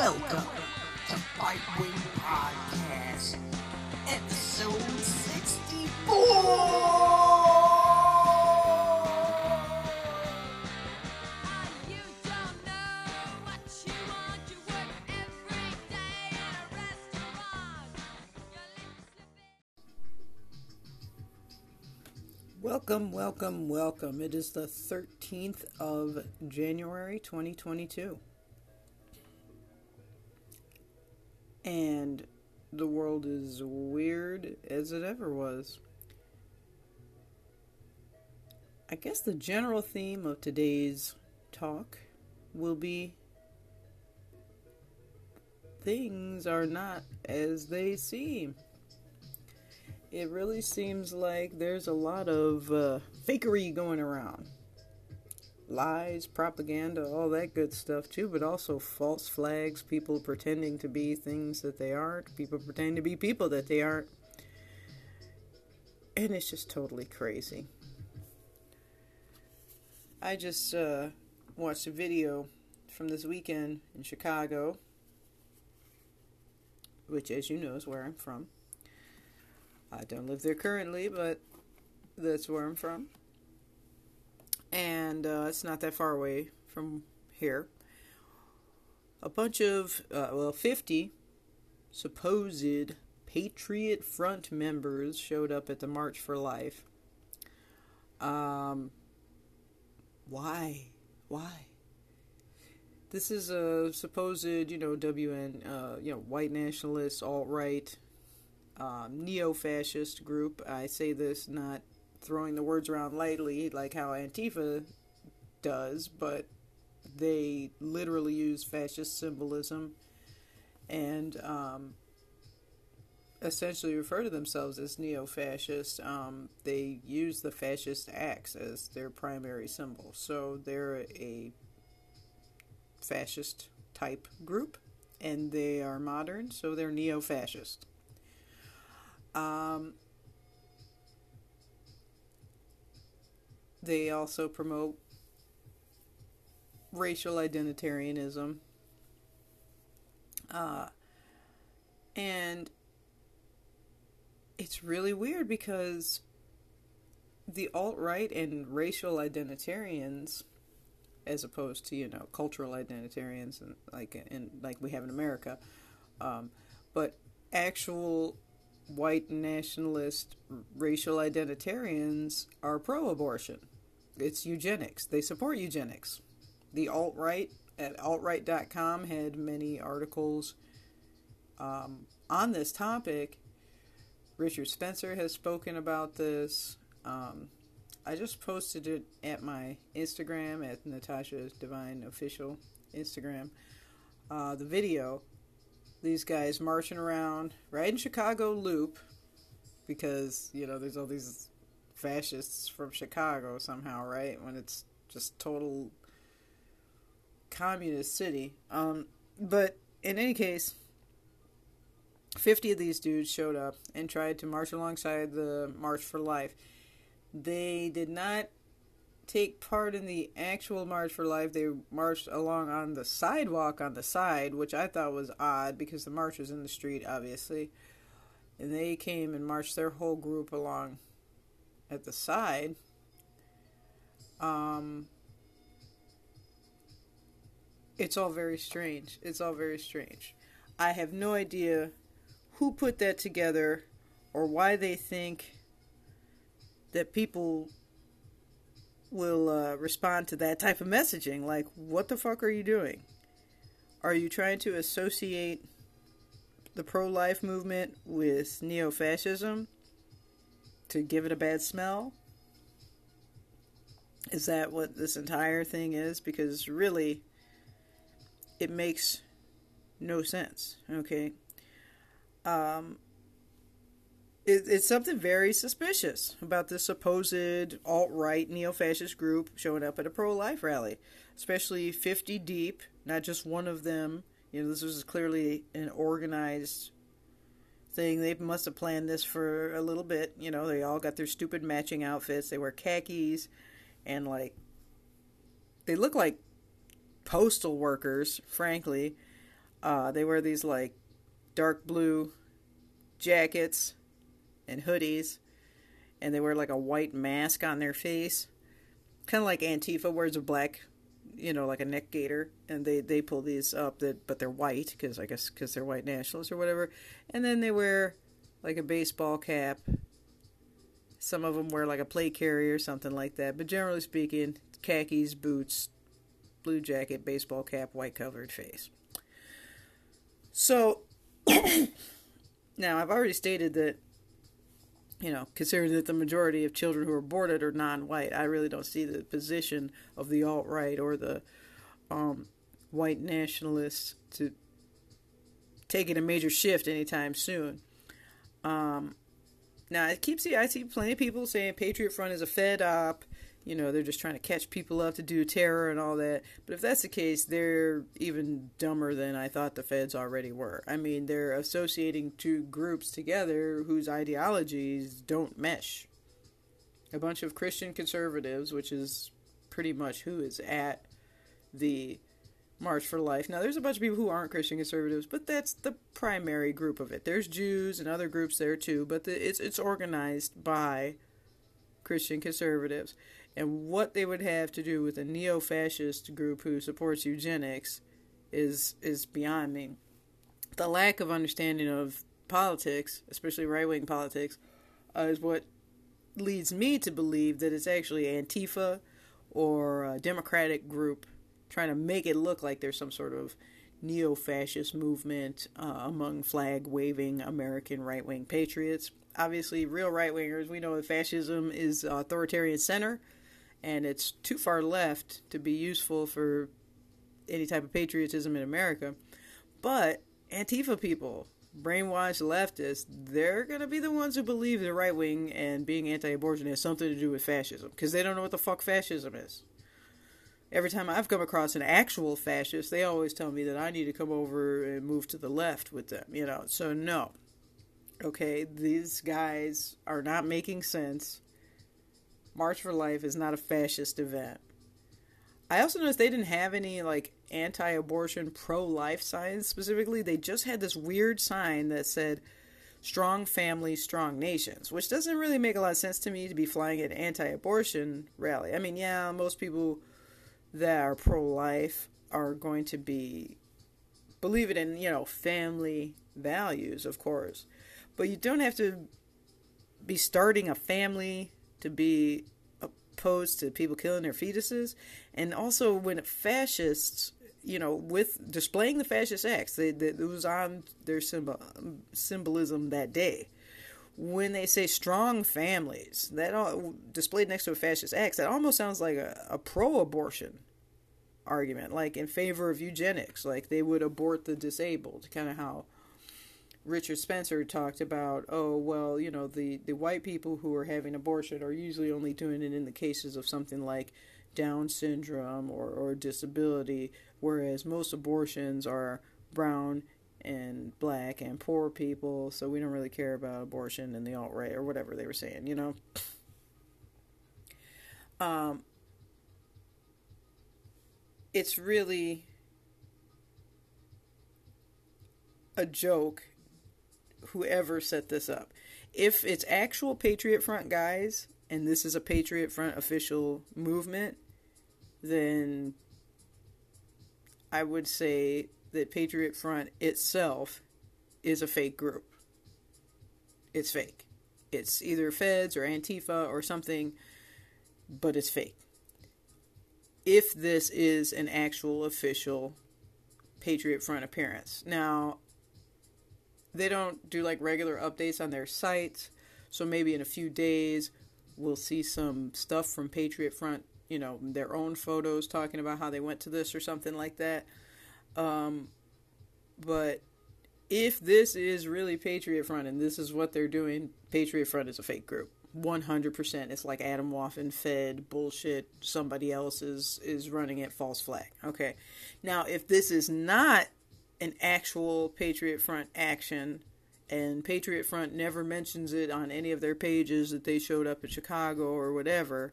Welcome to Fight Wing Podcast, episode 64! You don't know what you want. You work every day in a restaurant. Your lips slipping. Welcome, welcome, welcome. It is the 13th of January 2022. And the world is weird as it ever was. I guess the general theme of today's talk will be things are not as they seem it really seems like there's a lot of uh, fakery going around. Lies, propaganda, all that good stuff too, but also false flags, people pretending to be things that they aren't, people pretending to be people that they aren't. And it's just totally crazy. I just uh, watched a video from this weekend in Chicago, which, as you know, is where I'm from. I don't live there currently, but that's where I'm from. And uh, it's not that far away from here. A bunch of, uh, well, 50 supposed Patriot Front members showed up at the March for Life. Um, why? Why? This is a supposed, you know, WN, uh, you know, white nationalist, alt right, um, neo fascist group. I say this not throwing the words around lightly like how Antifa does, but they literally use fascist symbolism and um, essentially refer to themselves as neo fascist. Um, they use the fascist axe as their primary symbol. So they're a fascist type group and they are modern, so they're neo fascist. Um, they also promote racial identitarianism. Uh, and it's really weird because the alt right and racial identitarians, as opposed to you know cultural identitarians and like in like we have in America, um, but actual white nationalist racial identitarians are pro abortion. It's eugenics. They support eugenics. The alt right at altright.com had many articles um, on this topic. Richard Spencer has spoken about this. Um, I just posted it at my Instagram at Natasha Divine Official Instagram. Uh, the video these guys marching around right in Chicago Loop because you know there's all these fascists from Chicago somehow, right? When it's just total communist city. Um, but in any case, 50 of these dudes showed up and tried to march alongside the March for Life. They did not take part in the actual March for Life. They marched along on the sidewalk on the side, which I thought was odd because the march was in the street, obviously. And they came and marched their whole group along at the side. Um, it's all very strange. It's all very strange. I have no idea who put that together or why they think that people will uh, respond to that type of messaging. Like, what the fuck are you doing? Are you trying to associate the pro life movement with neo fascism to give it a bad smell? Is that what this entire thing is? Because really, it makes no sense. Okay. Um, it, it's something very suspicious about this supposed alt right neo fascist group showing up at a pro life rally, especially 50 deep, not just one of them. You know, this was clearly an organized thing. They must have planned this for a little bit. You know, they all got their stupid matching outfits. They wear khakis and like they look like postal workers, frankly. Uh, they wear these like dark blue jackets and hoodies, and they wear like a white mask on their face, kind of like Antifa wears a black, you know, like a neck gaiter, and they they pull these up that, but they're white because I guess because they're white nationalists or whatever, and then they wear like a baseball cap. Some of them wear like a plate carrier or something like that, but generally speaking, khakis, boots, blue jacket, baseball cap, white covered face. So now I've already stated that you know, considering that the majority of children who are aborted are non-white, I really don't see the position of the alt-right or the um, white nationalists to taking a major shift anytime soon. Um, now I keep see I see plenty of people saying Patriot Front is a Fed op. You know, they're just trying to catch people up to do terror and all that. But if that's the case, they're even dumber than I thought the feds already were. I mean, they're associating two groups together whose ideologies don't mesh. A bunch of Christian conservatives, which is pretty much who is at the March for Life. Now, there's a bunch of people who aren't Christian conservatives, but that's the primary group of it. There's Jews and other groups there too, but the, it's it's organized by Christian conservatives. And what they would have to do with a neo-fascist group who supports eugenics is is beyond me. The lack of understanding of politics, especially right-wing politics, uh, is what leads me to believe that it's actually Antifa or a Democratic group trying to make it look like there's some sort of neo fascist movement uh, among flag waving American right wing patriots. Obviously, real right wingers, we know that fascism is authoritarian center and it's too far left to be useful for any type of patriotism in America. But Antifa people, brainwashed leftists, they're going to be the ones who believe the right wing and being anti abortion has something to do with fascism because they don't know what the fuck fascism is. Every time I've come across an actual fascist, they always tell me that I need to come over and move to the left with them, you know. So, no. Okay, these guys are not making sense. March for Life is not a fascist event. I also noticed they didn't have any like anti-abortion pro-life signs specifically. They just had this weird sign that said strong families, strong nations, which doesn't really make a lot of sense to me to be flying at an anti-abortion rally. I mean, yeah, most people that are pro-life are going to be believe it in, you know, family values, of course. But you don't have to be starting a family to be opposed to people killing their fetuses. And also, when fascists, you know, with displaying the fascist axe, they, they, it was on their symbol, symbolism that day. When they say strong families, that all, displayed next to a fascist act, that almost sounds like a, a pro-abortion argument, like in favor of eugenics, like they would abort the disabled, kind of how Richard Spencer talked about, oh, well, you know, the, the white people who are having abortion are usually only doing it in the cases of something like Down syndrome or, or disability, whereas most abortions are brown and black and poor people, so we don't really care about abortion and the alt right or whatever they were saying, you know? Um, it's really a joke whoever set this up. If it's actual Patriot Front guys and this is a Patriot Front official movement, then I would say that Patriot Front itself is a fake group. It's fake. It's either feds or Antifa or something, but it's fake. If this is an actual official Patriot Front appearance. Now, they don't do like regular updates on their sites. So maybe in a few days, we'll see some stuff from Patriot Front, you know, their own photos talking about how they went to this or something like that. Um, but if this is really Patriot Front and this is what they're doing, Patriot Front is a fake group. 100%. It's like Atomwaffen fed bullshit. Somebody else is, is running it false flag. Okay. Now, if this is not an actual Patriot Front action, and Patriot Front never mentions it on any of their pages that they showed up in Chicago or whatever,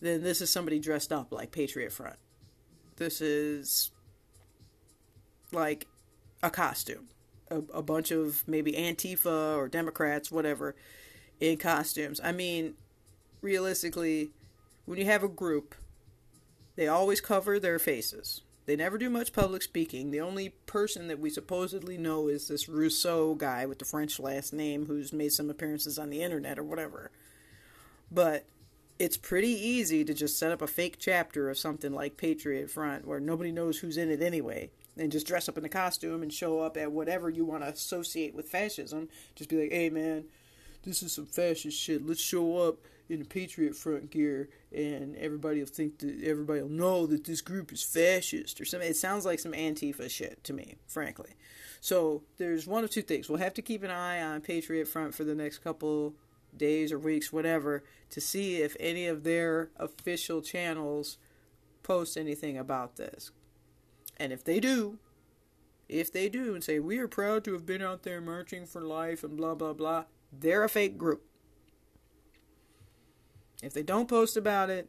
then this is somebody dressed up like Patriot Front. This is like a costume. A, a bunch of maybe Antifa or Democrats, whatever, in costumes. I mean, realistically, when you have a group, they always cover their faces. They never do much public speaking. The only person that we supposedly know is this Rousseau guy with the French last name who's made some appearances on the internet or whatever. But it's pretty easy to just set up a fake chapter of something like Patriot Front where nobody knows who's in it anyway and just dress up in a costume and show up at whatever you want to associate with fascism. Just be like, hey man, this is some fascist shit. Let's show up in the Patriot Front gear, and everybody will think that everybody will know that this group is fascist or something. It sounds like some Antifa shit to me, frankly. So there's one of two things. We'll have to keep an eye on Patriot Front for the next couple days or weeks, whatever, to see if any of their official channels post anything about this. And if they do, if they do and say, we are proud to have been out there marching for life and blah, blah, blah, they're a fake group. If they don't post about it,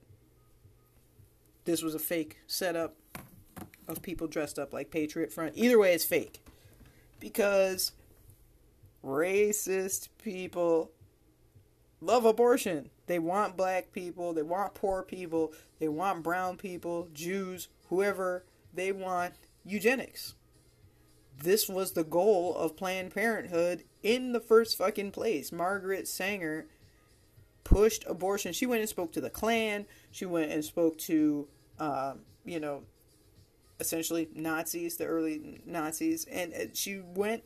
this was a fake setup of people dressed up like Patriot Front. Either way, it's fake. Because racist people love abortion. They want black people, they want poor people, they want brown people, Jews, whoever. They want eugenics. This was the goal of Planned Parenthood in the first fucking place. Margaret Sanger pushed abortion. She went and spoke to the Klan. She went and spoke to, um, you know, essentially Nazis, the early Nazis, and uh, she went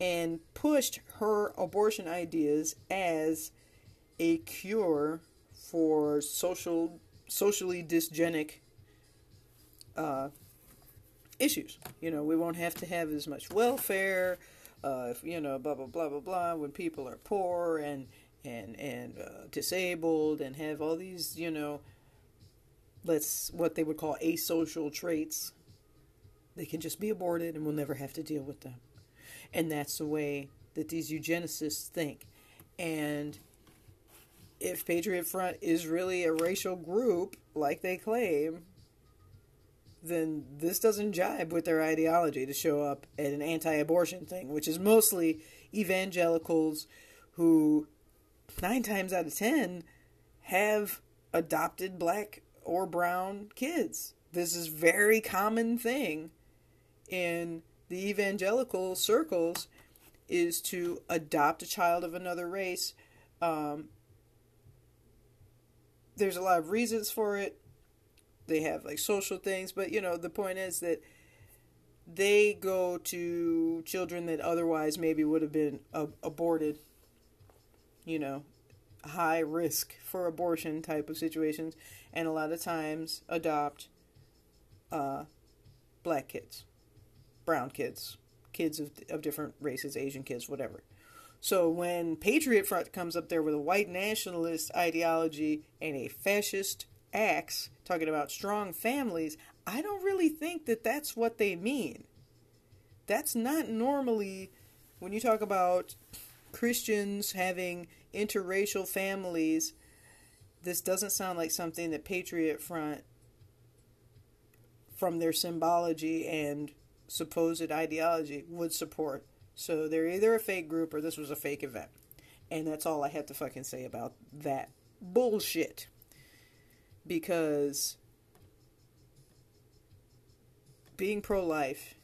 and pushed her abortion ideas as a cure for social, socially dysgenic uh, issues. You know, we won't have to have as much welfare. Uh, if, you know, blah blah blah blah blah. When people are poor and and and uh, disabled and have all these, you know, let's what they would call asocial traits, they can just be aborted and we'll never have to deal with them. And that's the way that these eugenicists think. And if Patriot Front is really a racial group, like they claim, then this doesn't jibe with their ideology to show up at an anti abortion thing, which is mostly evangelicals who, nine times out of ten, have adopted black or brown kids. This is very common thing in the evangelical circles is to adopt a child of another race. Um, there's a lot of reasons for it they have like social things but you know the point is that they go to children that otherwise maybe would have been ab- aborted you know high risk for abortion type of situations and a lot of times adopt uh, black kids brown kids kids of, of different races asian kids whatever so when patriot front comes up there with a white nationalist ideology and a fascist axe talking about strong families, I don't really think that that's what they mean. That's not normally when you talk about Christians having interracial families. This doesn't sound like something that Patriot Front, from their symbology and supposed ideology, would support. So they're either a fake group or this was a fake event. And that's all I have to fucking say about that bullshit because being pro-life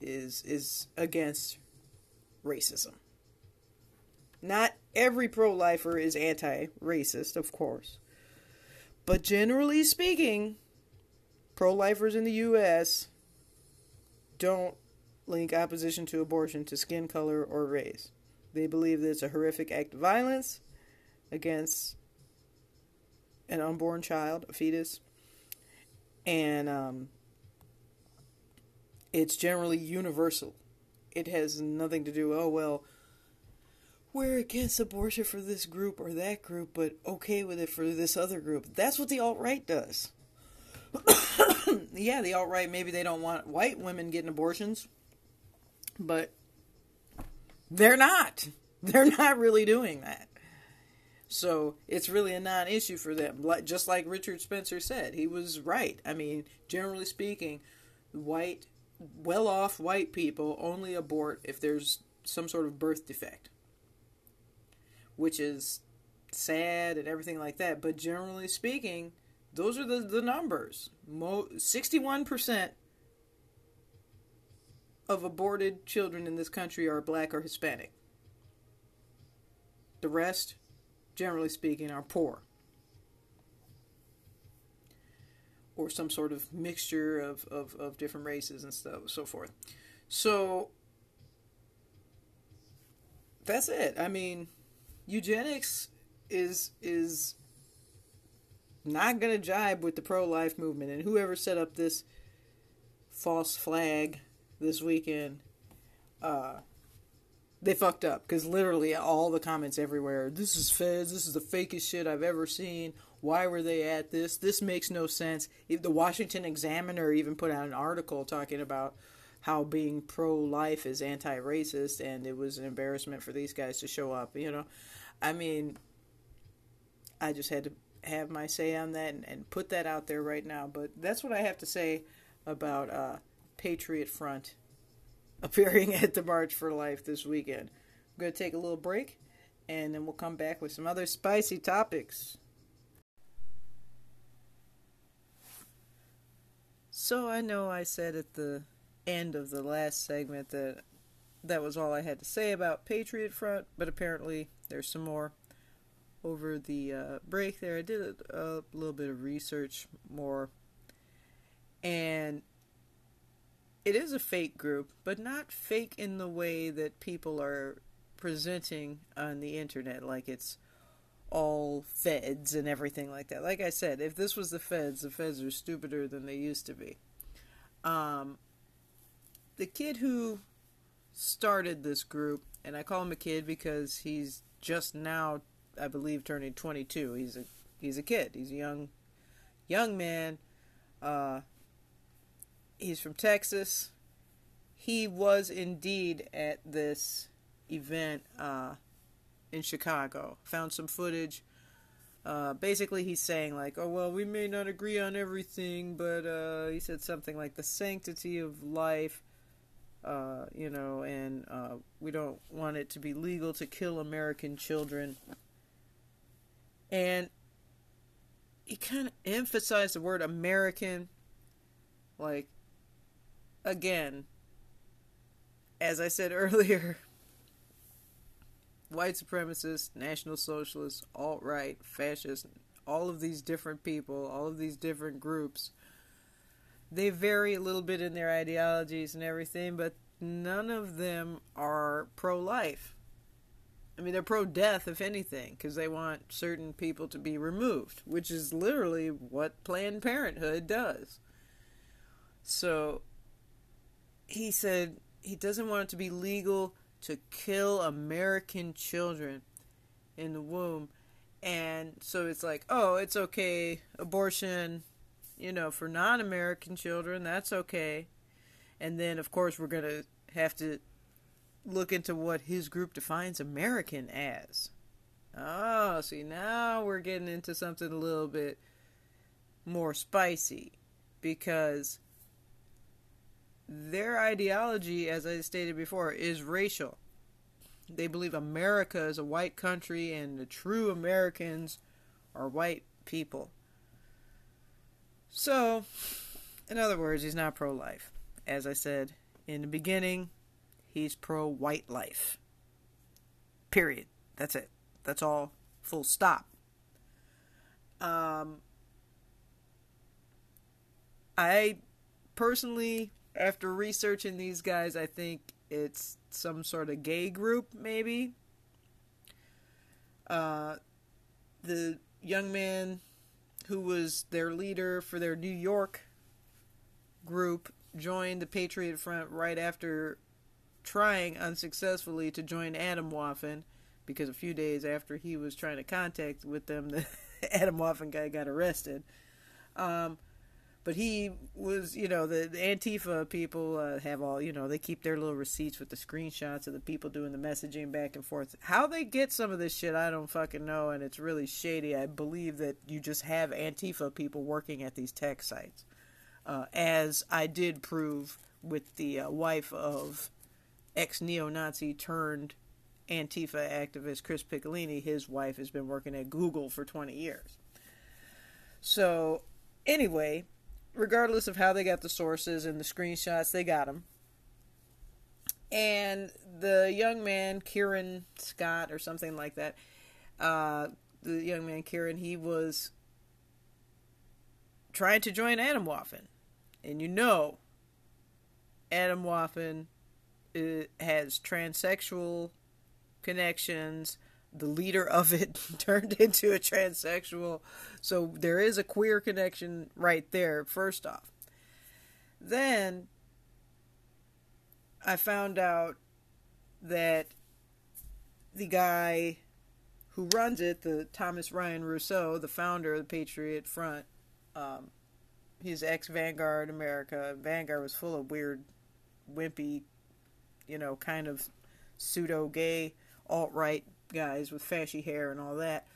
is is against racism. Not every pro-lifer is anti-racist, of course. But generally speaking, pro-lifers in the US don't link opposition to abortion to skin color or race. They believe that it's a horrific act of violence against an unborn child, a fetus, and um, it's generally universal. It has nothing to do. Oh well, we're against abortion for this group or that group, but okay with it for this other group. That's what the alt right does. yeah, the alt right maybe they don't want white women getting abortions, but they're not. They're not really doing that. So it's really a non issue for them. Just like Richard Spencer said, he was right. I mean, generally speaking, white well off white people only abort if there's some sort of birth defect, which is sad and everything like that. But generally speaking, those are the, the numbers. Mo- 61% of aborted children in this country are black or Hispanic. The rest, generally speaking, are poor. Or some sort of mixture of, of, of different races and stuff, so forth. So that's it. I mean, eugenics is is not gonna jibe with the pro life movement, and whoever set up this false flag this weekend, uh, they fucked up because literally all the comments everywhere. This is feds. This is the fakest shit I've ever seen. Why were they at this? This makes no sense. If the Washington Examiner even put out an article talking about how being pro life is anti racist and it was an embarrassment for these guys to show up. You know, I mean, I just had to have my say on that and, and put that out there right now. But that's what I have to say about uh, Patriot Front appearing at the March for Life this weekend. I'm going to take a little break and then we'll come back with some other spicy topics. So I know I said at the end of the last segment that that was all I had to say about Patriot Front, but apparently there's some more over the uh, break there. I did a, a little bit of research more, and it is a fake group, but not fake in the way that people are presenting on the internet, like it's all feds and everything like that. Like I said, if this was the feds, the feds are stupider than they used to be. Um, the kid who started this group, and I call him a kid because he's just now, I believe, turning 22. He's a he's a kid. He's a young young man. Uh, he's from Texas. He was indeed at this event uh, in Chicago. Found some footage. Uh, basically, he's saying like, "Oh well, we may not agree on everything, but uh, he said something like the sanctity of life." Uh, you know, and uh, we don't want it to be legal to kill American children. And he kind of emphasized the word American. Like, again, as I said earlier, white supremacists, national socialists, alt right, fascists, all of these different people, all of these different groups they vary a little bit in their ideologies and everything, but none of them are pro life. I mean, they're pro death, if anything, because they want certain people to be removed, which is literally what Planned Parenthood does. So, he said he doesn't want it to be legal to kill American children in the womb. And so it's like, oh, it's okay, abortion, you know, for non American children, that's okay. And then, of course, we're going to have to look into what his group defines American as. Oh, see, now we're getting into something a little bit more spicy because their ideology, as I stated before, is racial. They believe America is a white country and the true Americans are white people. So, in other words, he's not pro life. As I said in the beginning, he's pro white life. Period. That's it. That's all. Full stop. Um, I personally, after researching these guys, I think it's some sort of gay group, maybe. Uh, the young man who was their leader for their New York group, joined the Patriot Front right after trying unsuccessfully to join Atomwaffen because a few days after he was trying to contact with them, the Atomwaffen guy got arrested. Um, but he was, you know, the, the Antifa people uh, have all, you know, they keep their little receipts with the screenshots of the people doing the messaging back and forth. How they get some of this shit, I don't fucking know, and it's really shady. I believe that you just have Antifa people working at these tech sites. uh, as I did prove with the uh, wife of ex neo Nazi turned Antifa activist Chris Picciolini. His wife has been working at Google for 20 years. So, anyway, regardless of how they got the sources and the screenshots, they got them. And the young man, Kieran Scott, or something like that, uh, the young man, Kieran, he was trying to join Atomwaffen. And you know, Atomwaffen uh, has transsexual connections. The leader of it turned into a transsexual. So there is a queer connection right there, first off. Then I found out that the guy who runs it, the Thomas Ryan Rousseau, the founder of the Patriot Front, um, he's ex Vanguard America. Vanguard was full of weird, wimpy, you know, kind of pseudo gay alt right guys with fashy hair and all that.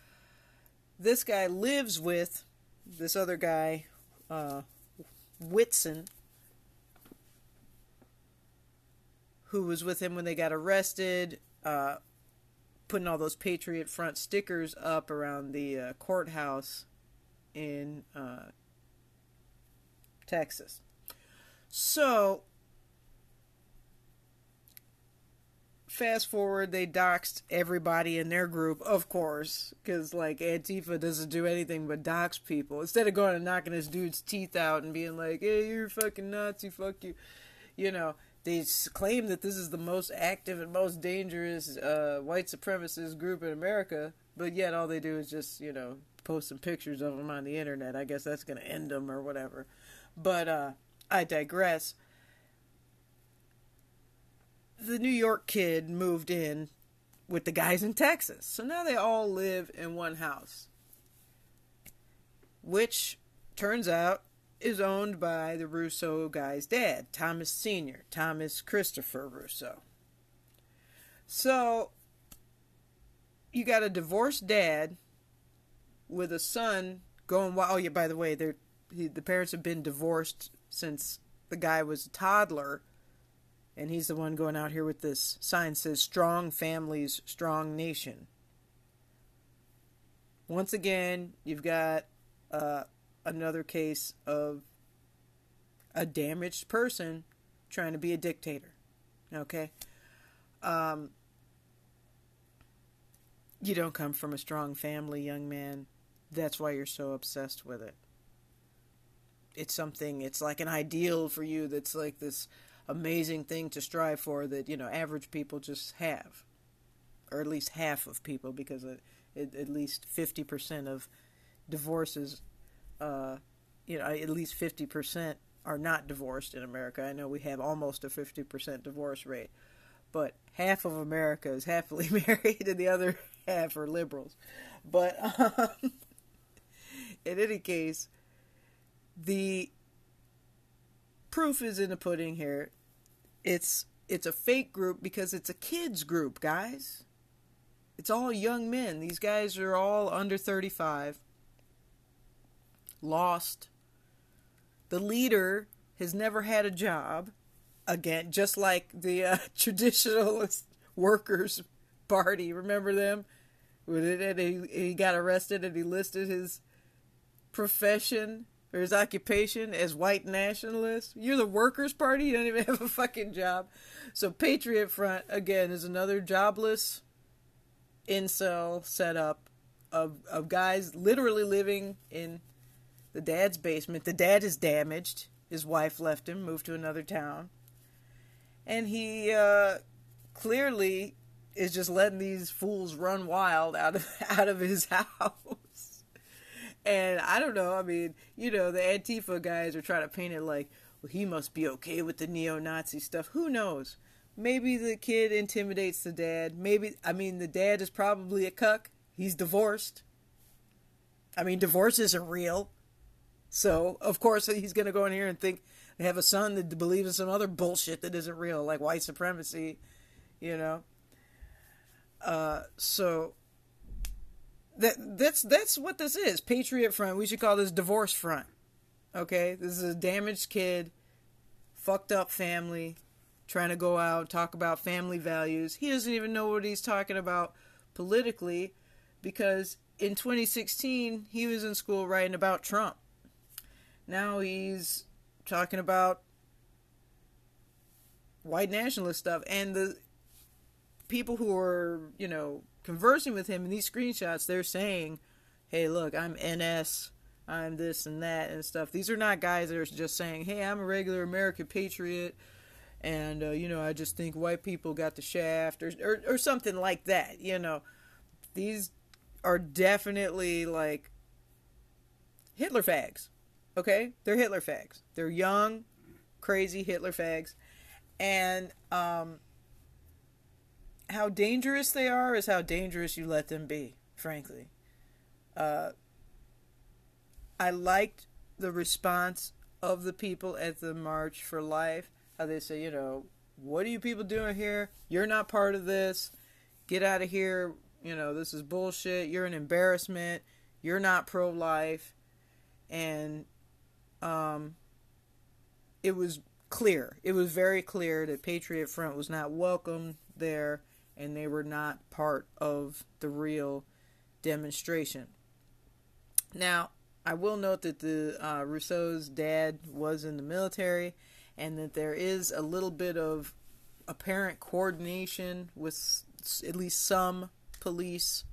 This guy lives with this other guy, uh, Whitson, who was with him when they got arrested, uh, putting all those Patriot Front stickers up around the uh, courthouse in uh, Texas. So, fast forward, they doxed everybody in their group, of course, because like Antifa doesn't do anything but dox people. Instead of going and knocking this dude's teeth out and being like, "Hey, you're fucking Nazi, fuck you," you know. They claim that this is the most active and most dangerous uh, white supremacist group in America, but yet all they do is just, you know, post some pictures of them on the internet. I guess that's going to end them or whatever. But uh, I digress. The New York kid moved in with the guys in Texas. So now they all live in one house. Which turns out is owned by the Rousseau guy's dad, Thomas Sr., Thomas Christopher Rousseau. So you got a divorced dad with a son going wild. Oh, yeah, by the way, they're, he, the parents have been divorced since the guy was a toddler. And he's the one going out here with this sign says strong families, strong nation. Once again, you've got uh, another case of a damaged person trying to be a dictator. Okay? Um, you don't come from a strong family, young man. That's why you're so obsessed with it. It's something, it's like an ideal for you that's like this amazing thing to strive for that, you know, average people just have. Or at least half of people, because at least 50% of divorces, uh, you know, at least 50% are not divorced in America. I know we have almost a 50% divorce rate, but half of America is happily married and the other half are liberals. But um, in any case, the proof is in the pudding here. It's it's a fake group because it's a kids group, guys. It's all young men. These guys are all under 35. Lost. The leader has never had a job. Again, just like the uh, traditionalist workers party. Remember them? And he, he got arrested and he listed his profession or his occupation as white nationalist. You're the Workers' Party. You don't even have a fucking job. So Patriot Front again is another jobless incel setup of of guys literally living in the dad's basement. The dad is damaged. His wife left him, moved to another town, and he uh, clearly is just letting these fools run wild out of out of his house. And I don't know. I mean, you know, the Antifa guys are trying to paint it like, well, he must be okay with the neo-Nazi stuff. Who knows? Maybe the kid intimidates the dad. Maybe I mean the dad is probably a cuck. He's divorced. I mean, divorce isn't real. So, of course, he's going to go in here and think they have a son that believes in some other bullshit that isn't real, like white supremacy, you know. Uh, so that that's that's what this is. Patriot Front. We should call this Divorce Front. Okay, this is a damaged kid, fucked up family, trying to go out and talk about family values. He doesn't even know what he's talking about politically because in 2016 he was in school writing about Trump. Now he's talking about white nationalist stuff and the people who are, you know, conversing with him in these screenshots, they're saying, "Hey, look, I'm NS, I'm this and that and stuff." These are not guys that are just saying, "Hey, I'm a regular American patriot." And uh, you know, I just think white people got the shaft, or, or or something like that. You know, these are definitely like Hitler fags. Okay, they're Hitler fags. They're young, crazy Hitler fags, and um, how dangerous they are is how dangerous you let them be. Frankly, uh, I liked the response of the people at the March for Life. How they say, you know, what are you people doing here? You're not part of this. Get out of here. You know, this is bullshit. You're an embarrassment. You're not pro life. And um, it was clear. It was very clear that Patriot Front was not welcome there and they were not part of the real demonstration. Now, I will note that the uh, Rousseau's dad was in the military, and that there is a little bit of apparent coordination with at least some police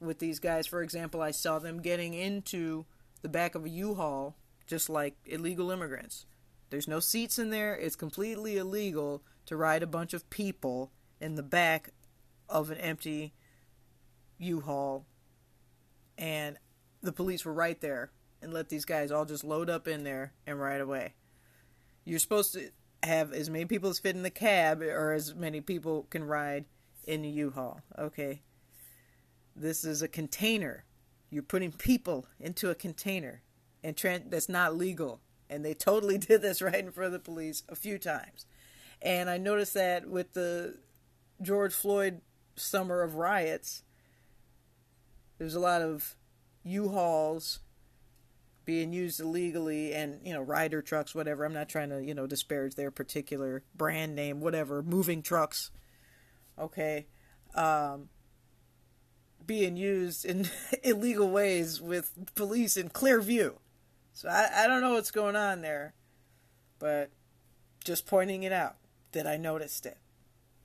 with these guys. For example, I saw them getting into the back of a U-Haul just like illegal immigrants. There's no seats in there. It's completely illegal to ride a bunch of people in the back of an empty U-Haul. And the police were right there and let these guys all just load up in there and ride away. You're supposed to have as many people as fit in the cab or as many people can ride in the U-Haul. Okay. This is a container. You're putting people into a container and that's not legal. And they totally did this right in front of the police a few times. And I noticed that with the George Floyd summer of riots, there's a lot of U-Hauls being used illegally and, you know, Ryder trucks, whatever. I'm not trying to, you know, disparage their particular brand name, whatever, moving trucks. Okay. Um, being used in illegal ways with police in clear view. So I, I don't know what's going on there, but just pointing it out that I noticed it.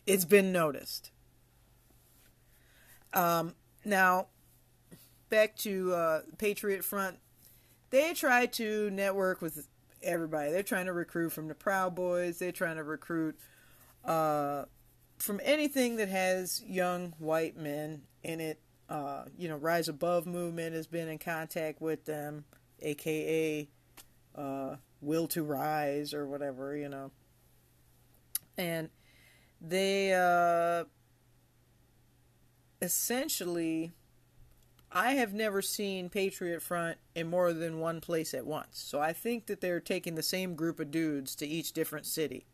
It's been noticed. Um, now, back to uh, Patriot Front. They try to network with everybody. They're trying to recruit from the Proud Boys. They're trying to recruit uh, from anything that has young white men in it. Uh, you know, Rise Above movement has been in contact with them, aka uh, Will to Rise or whatever, you know. And they uh, essentially, I have never seen Patriot Front in more than one place at once. So I think that they're taking the same group of dudes to each different city.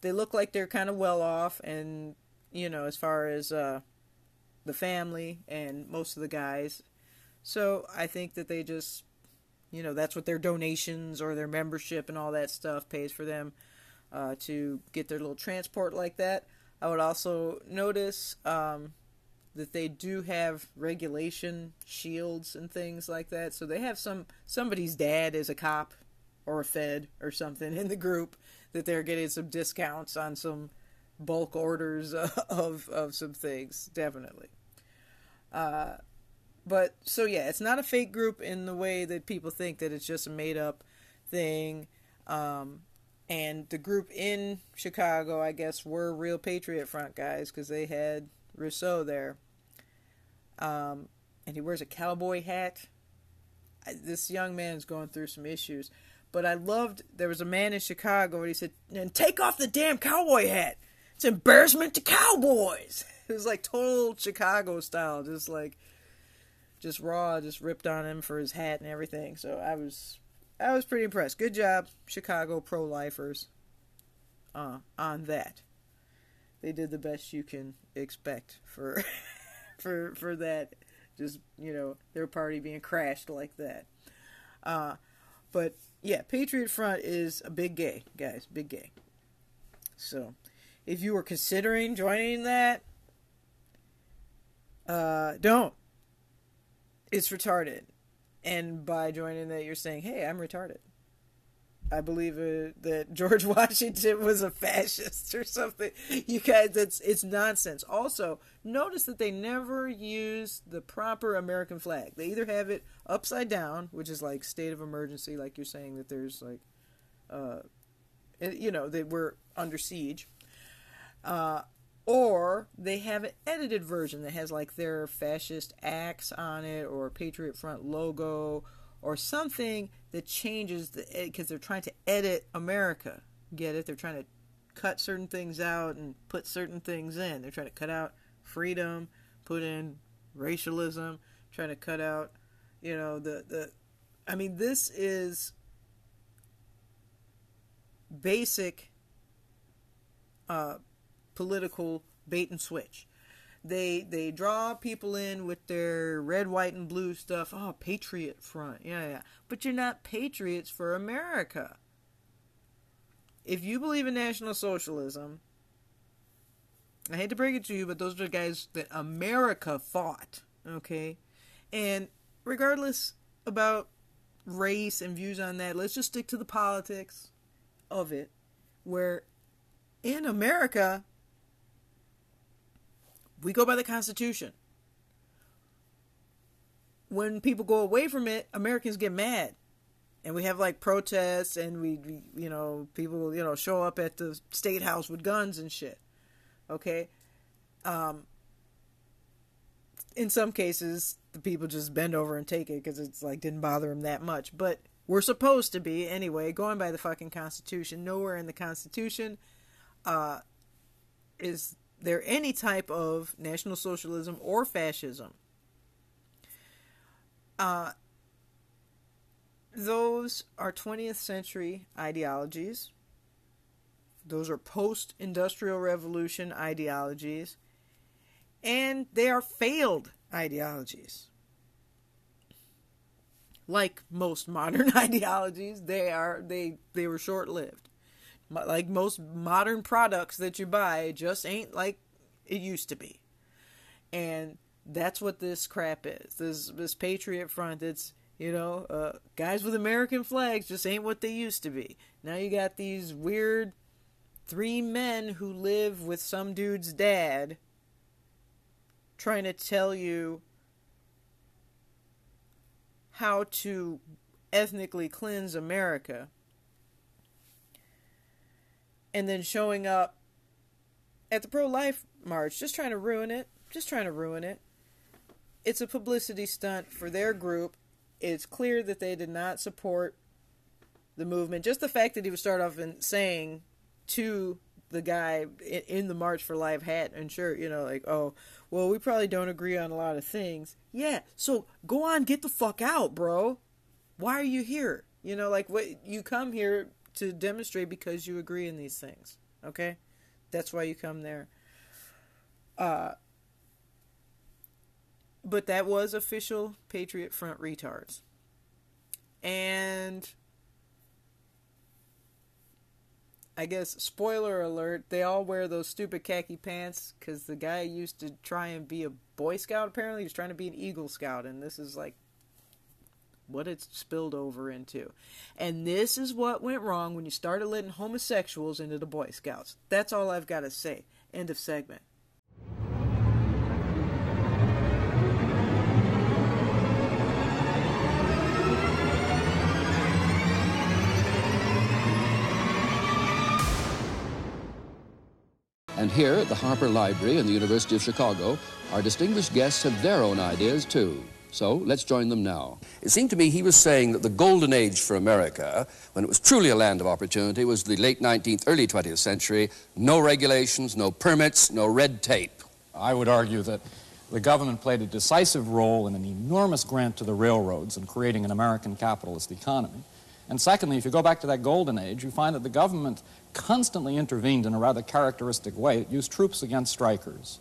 They look like they're kind of well off, and you know, as far as uh, the family and most of the guys. So I think that they just, you know, that's what their donations or their membership and all that stuff pays for them uh, to get their little transport like that. I would also notice um, that they do have regulation shields and things like that. So they have some somebody's dad is a cop or a fed or something in the group that they're getting some discounts on some bulk orders of of some things definitely. Uh, but so yeah, it's not a fake group in the way that people think that it's just a made up thing. Um, and the group in Chicago, I guess, were real Patriot Front guys because they had Rousseau there. Um, and he wears a cowboy hat. I, this young man is going through some issues. But I loved, there was a man in Chicago and he said, and take off the damn cowboy hat. It's embarrassment to cowboys. It was like total Chicago style, just like, just raw, just ripped on him for his hat and everything. So I was I was pretty impressed. Good job, Chicago pro lifers. Uh, on that, they did the best you can expect for for for that. Just you know, their party being crashed like that. Uh, but yeah, Patriot Front is a big gay, guys, big gay. So, if you were considering joining that, uh, don't. It's retarded. And by joining that, you're saying, hey, I'm retarded. I believe uh, that George Washington was a fascist or something. You guys, it's it's nonsense. Also, notice that they never use the proper American flag. They either have it upside down, which is like state of emergency, like you're saying that there's like, uh, you know, that we're under siege, uh, or they have an edited version that has like their fascist axe on it or Patriot Front logo or something that changes the because they're trying to edit America. Get it? They're trying to cut certain things out and put certain things in. They're trying to cut out freedom, put in racialism, trying to cut out, you know, the the I mean this is basic uh political bait and switch. They they draw people in with their red, white, and blue stuff. Oh, Patriot Front, yeah, yeah. But you're not patriots for America. If you believe in National Socialism, I hate to break it to you, but those are the guys that America fought. Okay, and regardless about race and views on that, let's just stick to the politics of it. Where in America, we go by the Constitution. When people go away from it, Americans get mad. And we have like protests and we, you know, people, you know, show up at the state house with guns and shit. Okay? Um in some cases, the people just bend over and take it because it's like didn't bother them that much. But we're supposed to be anyway, going by the fucking Constitution. Nowhere in the Constitution uh, is there any type of National Socialism or fascism. Uh, those are 20th century ideologies. Those are post industrial revolution ideologies. And they are failed ideologies. Like most modern ideologies, they are they they were short-lived. Mo- Like most modern products that you buy just ain't like it used to be. And that's what this crap is. This this Patriot Front. It's you know, uh, guys with American flags just ain't what they used to be. Now you got these weird three men who live with some dude's dad trying to tell you how to ethnically cleanse America and then showing up at the pro life march just trying to ruin it just trying to ruin it. It's a publicity stunt for their group. It's clear that they did not support the movement. Just the fact that he would start off and saying to the guy in, the march for life hat and shirt you know like oh well we probably don't agree on a lot of things. Yeah so go on get the fuck out bro. Why are you here? You know like what you come here to demonstrate because you agree in these things okay? That's why you come there. Uh but that was official patriot front retards. And I guess spoiler alert, they all wear those stupid khaki pants because the guy used to try and be a Boy Scout. Apparently, he was trying to be an Eagle Scout, and this is like what it's spilled over into. And this is what went wrong when you started letting homosexuals into the Boy Scouts. That's all I've got to say. End of segment. And here at the Harper Library and the University of Chicago, our distinguished guests have their own ideas too. So let's join them now. It seemed to me he was saying that the golden age for America, when it was truly a land of opportunity, was the late 19th, early 20th century. No regulations, no permits, no red tape. I would argue that the government played a decisive role in an enormous grant to the railroads in creating an American capitalist economy. And secondly, if you go back to that golden age, you find that the government constantly intervened in a rather characteristic way. It used troops against strikers.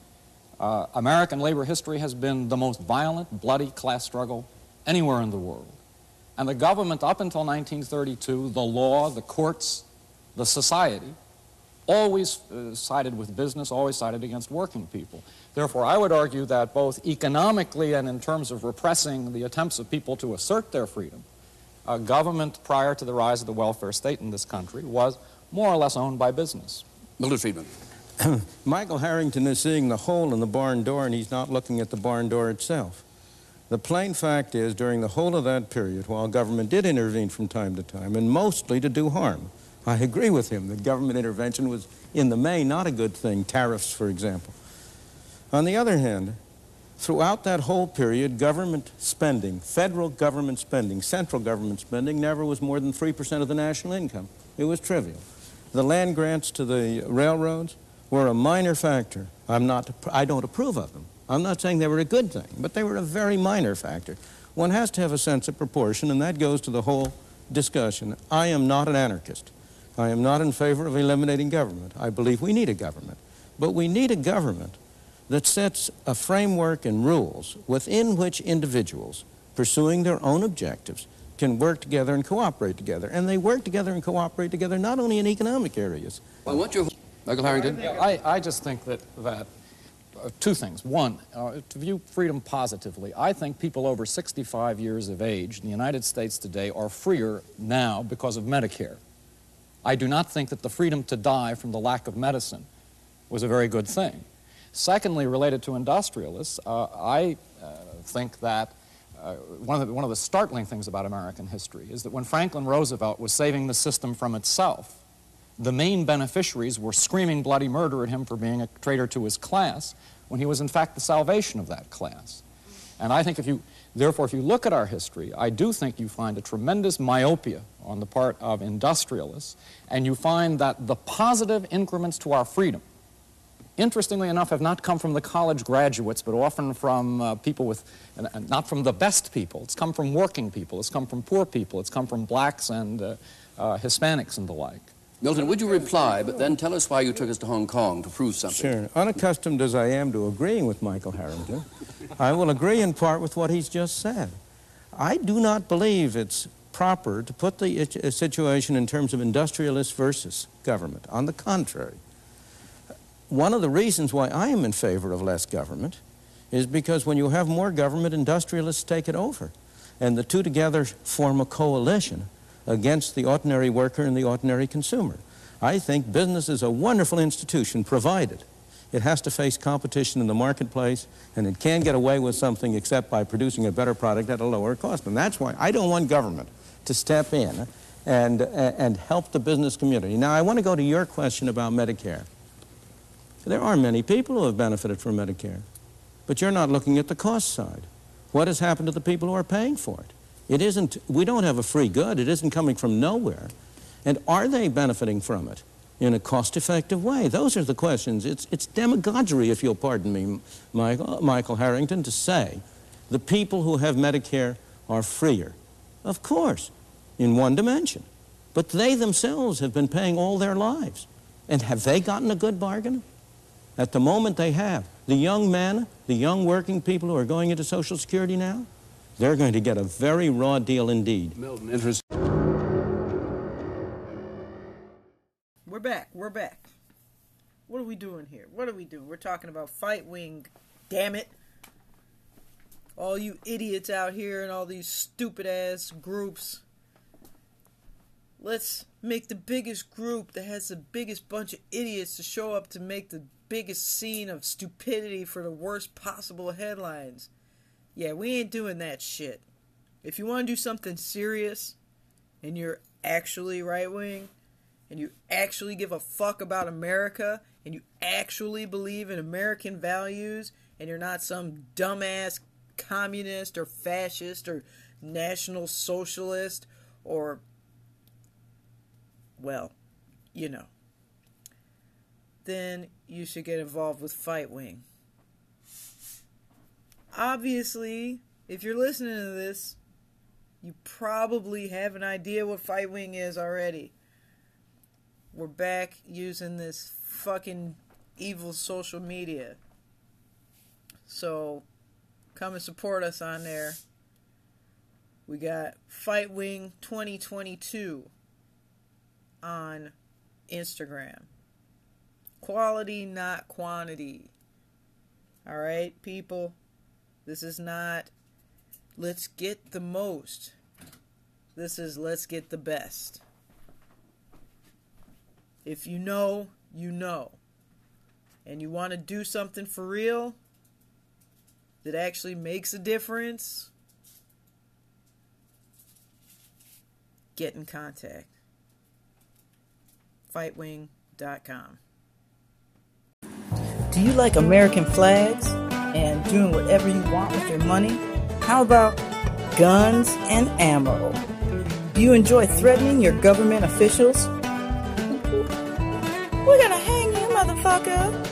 Uh, American labor history has been the most violent, bloody class struggle anywhere in the world. And the government, up until 1932, the law, the courts, the society, always uh, sided with business, always sided against working people. Therefore, I would argue that both economically and in terms of repressing the attempts of people to assert their freedom, uh, government prior to the rise of the welfare state in this country was more or less owned by business. Milton Friedman. Michael Harrington is seeing the hole in the barn door and he's not looking at the barn door itself. The plain fact is, during the whole of that period, while government did intervene from time to time, and mostly to do harm, I agree with him that government intervention was, in the main, not a good thing, tariffs, for example. On the other hand, throughout that whole period, government spending, federal government spending, central government spending, never was more than 3% of the national income. It was trivial. The land grants to the railroads were a minor factor. I'm not, I don't approve of them. I'm not saying they were a good thing, but they were a very minor factor. One has to have a sense of proportion, and that goes to the whole discussion. I am not an anarchist. I am not in favor of eliminating government. I believe we need a government. But we need a government that sets a framework and rules within which individuals pursuing their own objectives can work together and cooperate together. And they work together and cooperate together not only in economic areas. Well, Michael Harrington? I, I just think that, that uh, two things. One, uh, to view freedom positively, I think people over 65 years of age in the United States today are freer now because of Medicare. I do not think that the freedom to die from the lack of medicine was a very good thing. Secondly, related to industrialists, uh, I uh, think that uh, one, of the, one of the startling things about American history is that when Franklin Roosevelt was saving the system from itself, the main beneficiaries were screaming bloody murder at him for being a traitor to his class when he was in fact the salvation of that class. And I think if you, therefore, if you look at our history, I do think you find a tremendous myopia on the part of industrialists, and you find that the positive increments to our freedom, interestingly enough, have not come from the college graduates, but often from uh, people with, and, not from the best people. It's come from working people. It's come from poor people. It's come from blacks and uh, uh, Hispanics and the like. Milton, would you reply, but then tell us why you took us to Hong Kong to prove something? Sure. Unaccustomed as I am to agreeing with Michael Harrington, I will agree in part with what he's just said. I do not believe it's proper to put the uh, situation in terms of industrialists versus government. On the contrary, one of the reasons why I am in favor of less government is because when you have more government, industrialists take it over. And the two together form a coalition against the ordinary worker and the ordinary consumer. I think business is a wonderful institution, provided it has to face competition in the marketplace, and it can't get away with something except by producing a better product at a lower cost. And that's why I don't want government to step in and, and help the business community. Now, I want to go to your question about Medicare. There are many people who have benefited from Medicare, but you're not looking at the cost side. What has happened to the people who are paying for it? It isn't, we don't have a free good. It isn't coming from nowhere. And are they benefiting from it in a cost-effective way? Those are the questions. It's, it's demagoguery, if you'll pardon me, Michael, uh, Michael Harrington, to say the people who have Medicare are freer. Of course, in one dimension. But they themselves have been paying all their lives. And have they gotten a good bargain? At the moment they have. The young men, the young working people who are going into Social Security now, they're going to get a very raw deal indeed. Milton, interest. We're back. We're back. What are we doing here? What are we doing? We're talking about Fightwing. Damn it. All you idiots out here and all these stupid ass groups. Let's make the biggest group that has the biggest bunch of idiots to show up to make the biggest scene of stupidity for the worst possible headlines. Yeah, we ain't doing that shit. If you want to do something serious and you're actually right wing and you actually give a fuck about America and you actually believe in American values and you're not some dumbass communist or fascist or national socialist or well, you know, then you should get involved with Fightwing. Obviously, if you're listening to this, you probably have an idea what Fightwing is already. We're back using this fucking evil social media. So, come and support us on there. We got Fightwing 2022 on Instagram. Quality, not quantity. All right, people. This is not let's get the most. This is let's get the best. If you know, you know. And you want to do something for real that actually makes a difference, get in contact. Fightwing.com. Do you like American flags and doing whatever you want with your money? How about guns and ammo? Do you enjoy threatening your government officials? We're gonna hang you, motherfucker!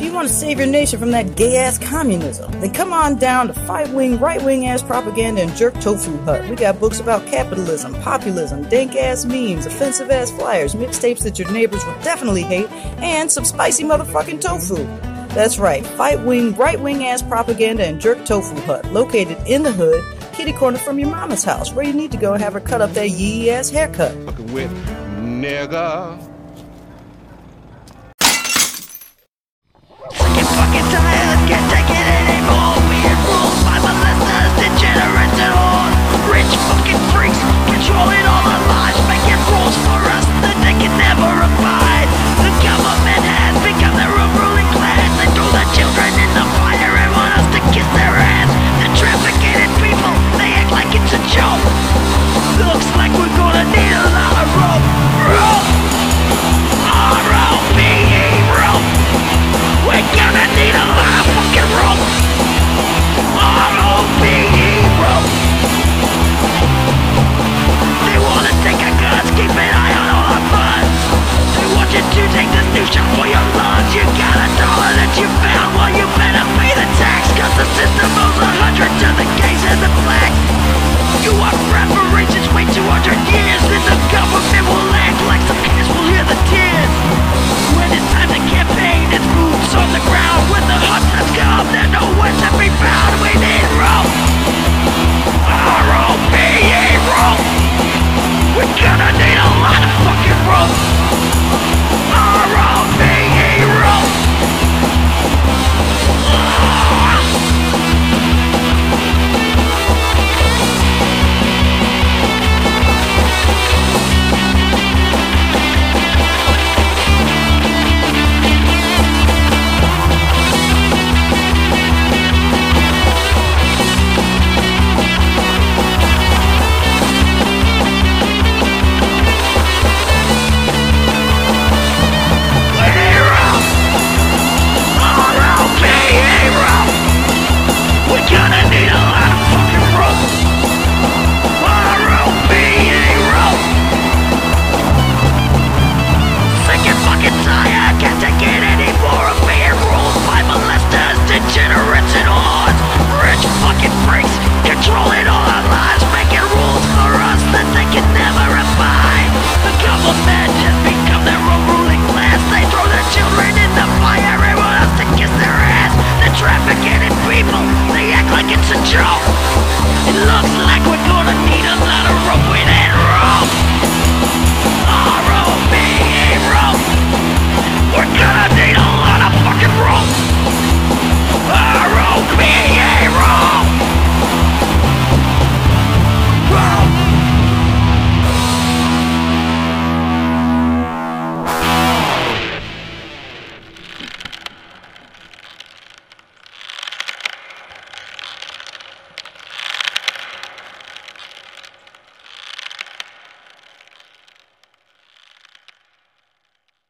Do you want to save your nation from that gay ass communism? Then come on down to fight wing, right wing ass propaganda and jerk tofu hut. We got books about capitalism, populism, dank ass memes, offensive ass flyers, mixtapes that your neighbors will definitely hate, and some spicy motherfucking tofu. That's right, fight wing, right wing ass propaganda and jerk tofu hut, located in the hood, kitty corner from your mama's house, where you need to go and have her cut up that yee ass haircut. fucking with nigga. Sick and fucking tired, can't take it anymore. Weird rules by molesters, degenerates and all. Rich fucking freaks controlling all our lives, making rules for